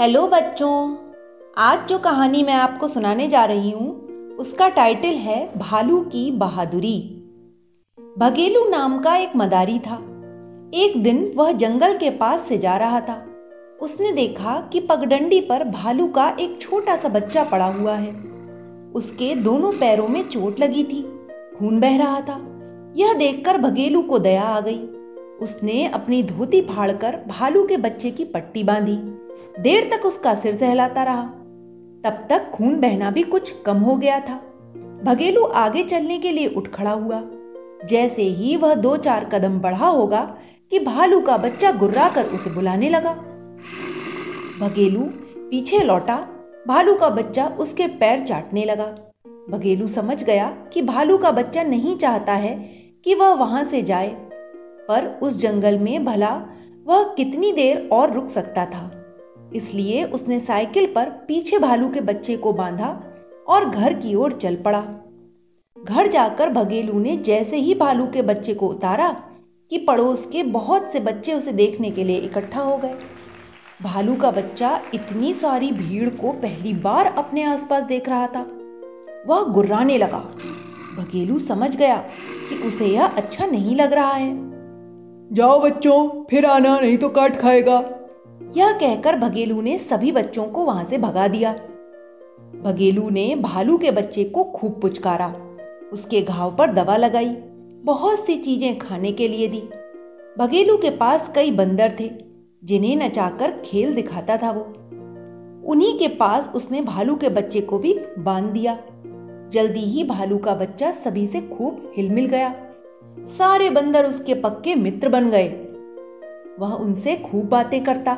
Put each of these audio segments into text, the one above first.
Hello बच्चों, आज जो कहानी मैं आपको सुनाने जा रही हूँ, उसका टाइटल है भालू की बहादुरी। भगेलू नाम का एक मदारी था। एक दिन वह जंगल के पास से जा रहा था। उसने देखा कि पगडंडी पर भालू का एक छोटा सा बच्चा पड़ा हुआ है। उसके दोनों पैरों में चोट लगी थी। खून बह रहा था। यह देखकर भगेलू को दया आ गई। उसने अपनी धोती फाड़कर भालू के बच्चे की पट्टी बांधी। देर तक उसका सिर सहलाता रहा। तब तक खून बहना भी कुछ कम हो गया था। भगेलू आगे चलने के लिए उठ खड़ा हुआ। जैसे ही वह दो चार कदम बढ़ा होगा कि भालू का बच्चा गुर्रा कर उसे बुलाने लगा। भगेलू पीछे लौटा। भालू का बच्चा उसके पैर चाटने लगा। भगेलू समझ गया कि भालू का बच्चा नहीं चाहता है कि वह वहाँ से जाए। पर उस जंगल में भला वह कितनी देर और रुक सकता था। इसलिए उसने साइकिल पर पीछे भालू के बच्चे को बांधा और घर की ओर चल पड़ा। घर जाकर भगेलू ने जैसे ही भालू के बच्चे को उतारा कि पड़ोस के बहुत से बच्चे उसे देखने के लिए इकट्ठा हो गए। भालू का बच्चा इतनी सारी भीड़ को पहली बार अपने आसपास देख रहा था। वह गुर्राने लगा। भगेलू समझ गया कि उसे यह अच्छा नहीं लग रहा है। जाओ बच्चों, फिर आना, नहीं तो काट खाएगा। यह कहकर भगेलू ने सभी बच्चों को वहाँ से भगा दिया। भगेलू ने भालू के बच्चे को खूब पुचकारा। उसके घाव पर दवा लगाई, बहुत सी चीज़ें खाने के लिए दी। भगेलू के पास कई बंदर थे, जिन्हें नचाकर खेल दिखाता था वो। उन्हीं के पास उसने भालू के बच्चे को भी बाँध दिया। जल्दी ही भालू का बच्चा सभी से खूब हिलमिल गया। सारे बंदर उसके पक्के मित्र बन गए। वह उनसे खूब बातें करता।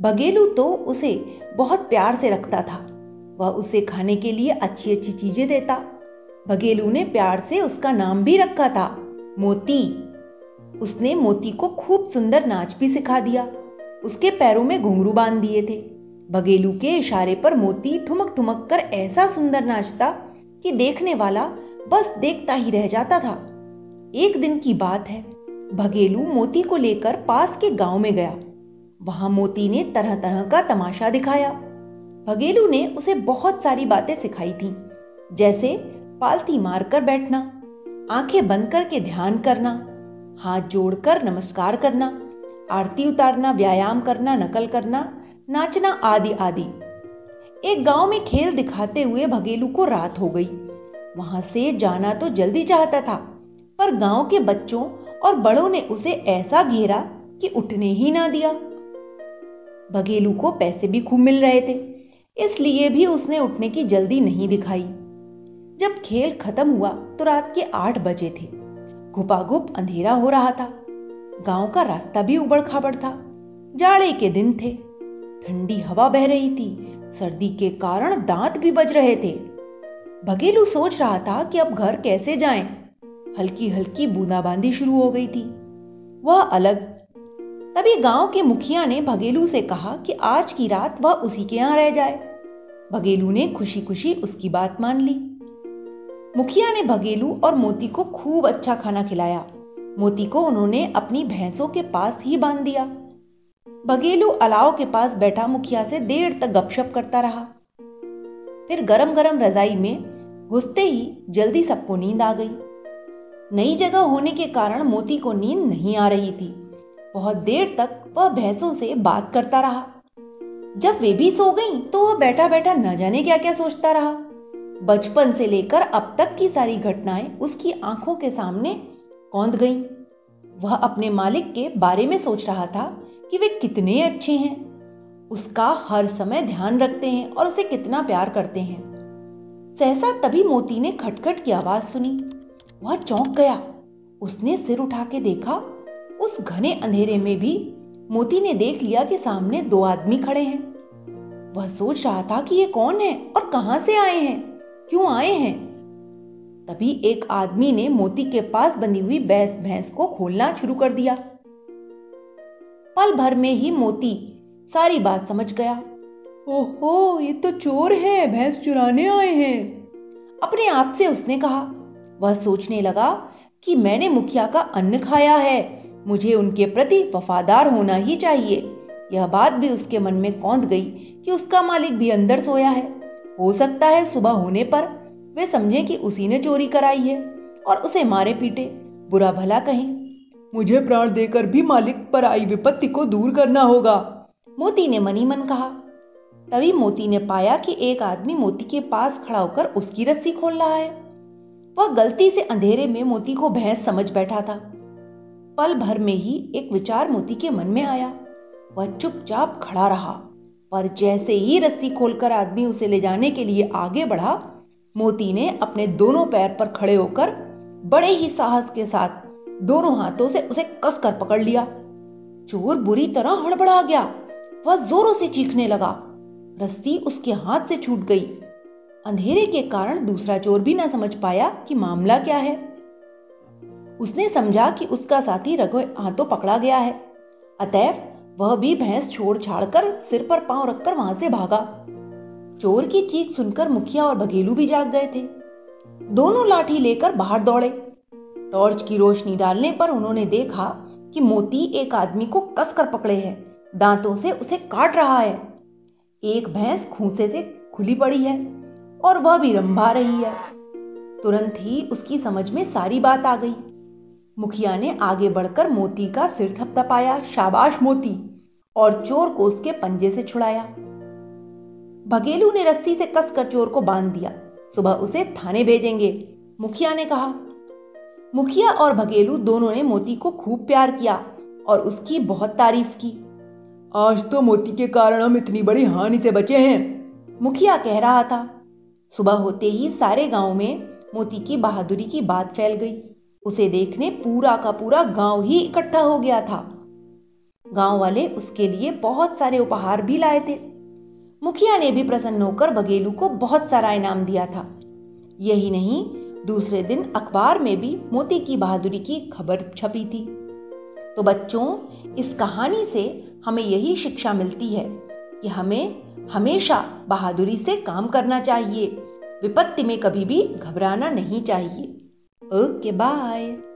बगेलू तो उसे बहुत प्यार से रखता था। वह उसे खाने के लिए अच्छी अच्छी चीज़ें देता। बगेलू ने प्यार से उसका नाम भी रखा था, मोती। उसने मोती को खूब सुंदर नाच भी सिखा दिया। उसके पैरों में घुंघरू बाँध दिए थे। बगेलू के इशारे पर मोती ठुमक ठुमक कर ऐसा सुंदर नाचता कि देखने वाला बस देखता ही रह जाता था। एक दिन की बात है भगेलू मोती को लेकर पास के गाँव में गया। वहाँ मोती ने तरह तरह का तमाशा दिखाया। भगेलू ने उसे बहुत सारी बातें सिखाई थी, जैसे पालती मारकर बैठना, आँखें बंद करके ध्यान करना, हाथ जोड़कर नमस्कार करना, आरती उतारना, व्यायाम करना, नकल करना, नाचना आदि आदि। एक गाँव में खेल दिखाते हुए भगेलू को रात हो गई। वहाँ से जाना तो जल्दी चाहता था, पर गाँव के बच्चों और बड़ों ने उसे ऐसा घेरा कि उठने ही ना दिया। बघेलू को पैसे भी खूब मिल रहे थे, इसलिए भी उसने उठने की जल्दी नहीं दिखाई। जब खेल खत्म हुआ तो रात के आठ बजे थे। घुपाघुप अंधेरा हो रहा था। गाँव का रास्ता भी उबड़ खाबड़ था। जाड़े के दिन थे। ठंडी हवा बह रही थी। सर्दी के कारण दांत भी बज रहे थे। बघेलू सोच रहा था कि अब घर कैसे जाएँ? हल्की हल्की बूंदाबांदी शुरू हो गई थी। वह अलग। तभी गाँव के मुखिया ने भगेलू से कहा कि आज की रात वह उसी के यहाँ रह जाए। भगेलू ने खुशी खुशी उसकी बात मान ली। मुखिया ने भगेलू और मोती को खूब अच्छा खाना खिलाया। मोती को उन्होंने अपनी भैंसों के पास ही बाँध दिया। भगेलू अलाव के पास बैठा मुखिया से देर तक गपशप करता रहा। फिर गरम गरम रजाई में घुसते ही जल्दी सबको नींद आ गई। नई जगह होने के कारण मोती को नींद नहीं आ रही थी। बहुत देर तक वह भैंसों से बात करता रहा। जब वे भी सो गईं, तो वह बैठा बैठा न जाने क्या क्या सोचता रहा। बचपन से लेकर अब तक की सारी घटनाएँ उसकी आँखों के सामने कौंध गईं। वह अपने मालिक के बारे में सोच रहा था कि वे कितने अच्छे हैं। उसका हर समय ध्यान रखते हैं और उसे कितना प्यार करते हैं। सहसा तभी मोती ने खटखट की आवाज़ सुनी। वह चौंक गया। उसने सिर उठा के देखा, उस घने अंधेरे में भी मोती ने देख लिया कि सामने दो आदमी खड़े हैं। वह सोच रहा था कि ये कौन है और कहाँ से आए हैं? क्यों आए हैं? तभी एक आदमी ने मोती के पास बंधी हुई भैंस भैंस को खोलना शुरू कर दिया। पल भर में ही मोती सारी बात समझ गया। ओहो, ये तो चोर है, भैंस चुराने आए हैं। अपने आप से उसने कहा वह सोचने लगा कि मैंने मुखिया का अन्न खाया है मुझे उनके प्रति वफादार होना ही चाहिए। यह बात भी उसके मन में कौंध गई कि उसका मालिक भी अंदर सोया है। हो सकता है सुबह होने पर वे समझे कि उसी ने चोरी कराई है और उसे मारे पीटे बुरा भला कहें। मुझे प्राण देकर भी मालिक पर आई विपत्ति को दूर करना होगा। मोती ने मनी मन कहा। तभी मोती ने पाया कि एक आदमी मोती के पास खड़ा होकर उसकी रस्सी खोल रहा है। वह गलती से अंधेरे में मोती को भैंस समझ बैठा था। पल भर में ही एक विचार मोती के मन में आया। वह चुपचाप खड़ा रहा। पर जैसे ही रस्सी खोलकर आदमी उसे ले जाने के लिए आगे बढ़ा, मोती ने अपने दोनों पैर पर खड़े होकर बड़े ही साहस के साथ दोनों हाथों से उसे कसकर पकड़ लिया। चोर बुरी तरह हड़बड़ा गया। वह जोरों से चीखने लगा। रस्सी उसके हाथ से छूट गई। अंधेरे के कारण दूसरा चोर भी ना समझ पाया कि मामला क्या है। उसने समझा कि उसका साथी रघु हाथों पकड़ा गया है। अतएव वह भी भैंस छोड़ छाड़कर सिर पर पाँव रखकर वहाँ से भागा। चोर की चीख सुनकर मुखिया और बघेलू भी जाग गए थे। दोनों लाठी लेकर बाहर दौड़े। टॉर्च की रोशनी डालने पर उन्होंने देखा कि मोती एक आदमी को कसकर पकड़े है। दांतों से उसे काट रहा है। एक भैंस खूंसे से खुली पड़ी है। और वह भी रंभा रही है। तुरंत ही उसकी समझ में सारी बात आ गई। मुखिया ने आगे बढ़कर मोती का सिर थपथपाया, शाबाश मोती, और चोर को उसके पंजे से छुड़ाया। भगेलू ने रस्सी से कसकर चोर को बाँध दिया। सुबह उसे थाने भेजेंगे, मुखिया ने कहा। मुखिया और भगेलू दोनों ने मोती को खूब प्यार किया और उसकी बहुत तारीफ़ की। आज तो मोती के कारण हम इतनी बड़ी हानि से बचे हैं, मुखिया कह रहा था। सुबह होते ही सारे गाँव में मोती की बहादुरी की बात फैल गई। उसे देखने पूरा का पूरा गाँव ही इकट्ठा हो गया था। गाँव वाले उसके लिए बहुत सारे उपहार भी लाए थे। मुखिया ने भी प्रसन्न होकर बघेलू को बहुत सारा इनाम दिया था। यही नहीं, दूसरे दिन अखबार में भी मोती की बहादुरी की खबर छपी थी। तो बच्चों, इस कहानी से हमें यही शिक्षा मिलती है कि हमें हमेशा बहादुरी से काम करना चाहिए विपत्ति में कभी भी घबराना नहीं चाहिए ओके bye.